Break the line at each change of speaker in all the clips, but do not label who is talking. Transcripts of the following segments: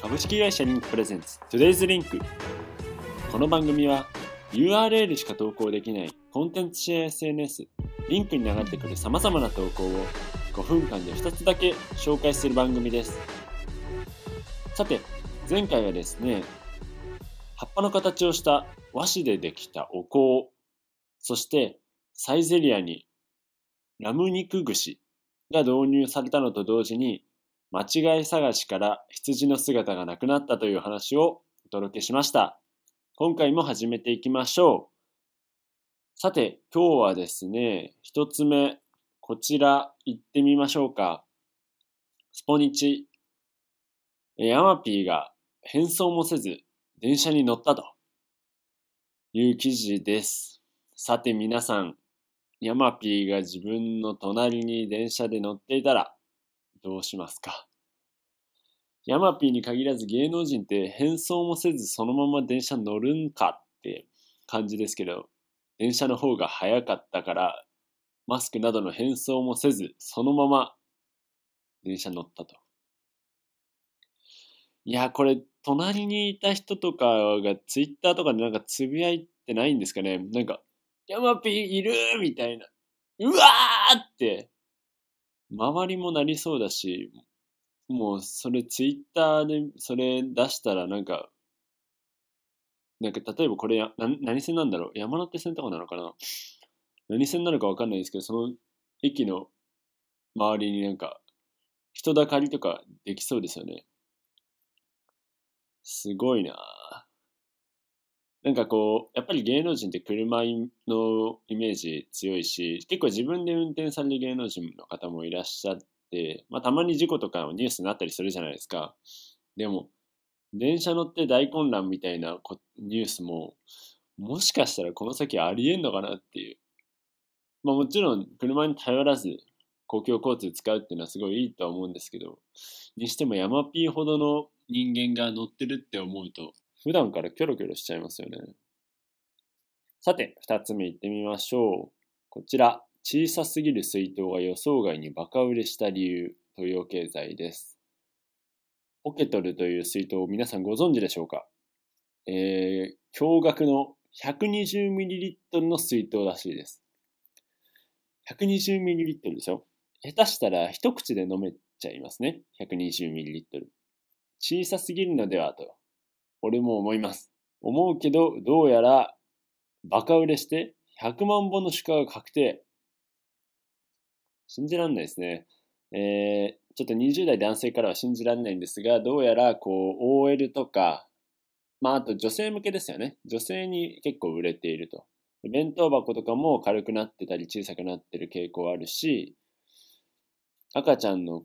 株式会社リンクプレゼンツ Today's Link この番組は URL しか投稿できないコンテンツシェア SNS リンクに流れてくる様々な投稿を5分間で2つだけ紹介する番組です。さて前回はですね葉っぱの形をした和紙でできたお香そしてサイゼリアにラム肉串が導入されたのと同時に間違い探しから羊の姿がなくなったという話をお届けしました。今回も始めていきましょう。さて、今日はですね、一つ目、こちら行ってみましょうか。スポニチ。ヤマピーが変装もせず電車に乗ったという記事です。さて皆さん、ヤマピーが自分の隣に電車で乗っていたらどうしますか？ヤマピーに限らず芸能人って変装もせずそのまま電車乗るんかって感じですけど、電車の方が早かったから、マスクなどの変装もせず、そのまま電車乗ったと。いや、これ、隣にいた人とかがツイッターとかでなんかつぶやいてないんですかね？なんか、ヤマピーいるみたいな。うわーって周りもなりそうだし、もうそれツイッターでそれ出したらなんか、なんか例えばこれやな何線なんだろう？山手線とかなのかな？何線なのかわかんないですけど、その駅の周りになんか人だかりとかできそうですよね。すごいなぁなんかこう、やっぱり芸能人って車のイメージ強いし、結構自分で運転される芸能人の方もいらっしゃって、まあたまに事故とかニュースになったりするじゃないですか。でも、電車乗って大混乱みたいなニュースも、もしかしたらこの先ありえんのかなっていう。まあもちろん車に頼らず公共交通使うっていうのはすごいいいとは思うんですけど、にしても山ピーほどの人間が乗ってるって思うと、普段からキョロキョロしちゃいますよね。さて、二つ目いってみましょう。こちら、小さすぎる水筒が予想外にバカ売れした理由、東洋経済です。ポケトルという水筒を皆さんご存知でしょうか？えー、驚愕の 120ml の水筒らしいです。120ml でしょ下手したら一口で飲めちゃいますね。120ml。小さすぎるのではと俺も思います。思うけど、どうやら、バカ売れして、100万本の出荷が確定。信じらんないですね。えー、ちょっと20代男性からは信じられないんですが、どうやら、こう、OL とか、まあ、あと女性向けですよね。女性に結構売れていると。弁当箱とかも軽くなってたり小さくなってる傾向あるし、赤ちゃんの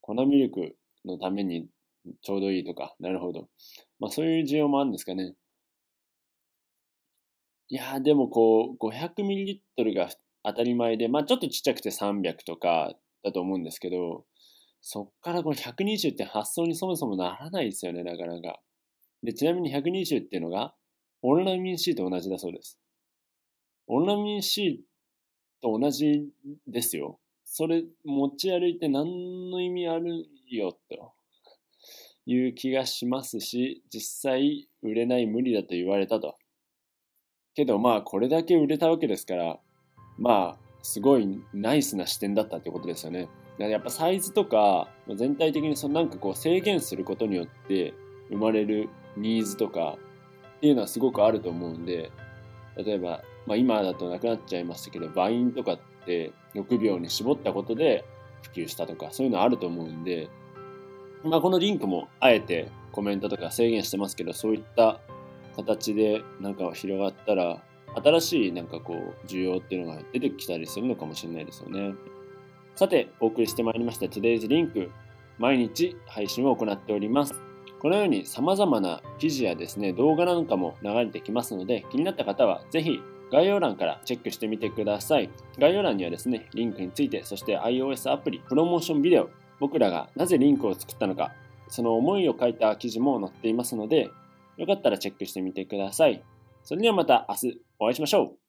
粉ミルクのためにちょうどいいとか、なるほど。まあそういう需要もあるんですかね。いやでもこう、500ml が当たり前で、まあちょっとちっちゃくて300とかだと思うんですけど、そっからこの120って発想にそもそもならないですよね、なかなか。で、ちなみに120っていうのが、オンラミン C と同じだそうです。オンラミン C と同じですよ。それ持ち歩いて何の意味あるよと。いう気がしますし、実際売れない無理だと言われたと。けどまあこれだけ売れたわけですから、まあすごいナイスな視点だったってことですよね。やっぱサイズとか全体的にそのなんかこう制限することによって生まれるニーズとかっていうのはすごくあると思うんで、例えば、まあ、今だとなくなっちゃいましたけど、バインとかって6秒に絞ったことで普及したとか、そういうのあると思うんで、まあ、このリンクもあえてコメントとか制限してますけど、そういった形でなんか広がったら、新しいなんかこう、需要っていうのが出てきたりするのかもしれないですよね。さて、お送りしてまいりました Today's Link。毎日配信を行っております。このように様々な記事やですね、動画なんかも流れてきますので、気になった方はぜひ概要欄からチェックしてみてください。概要欄にはですね、リンクについて、そして iOS アプリ、プロモーションビデオ、僕らがなぜリンクを作ったのか、その思いを書いた記事も載っていますので、よかったらチェックしてみてください。それではまた明日お会いしましょう。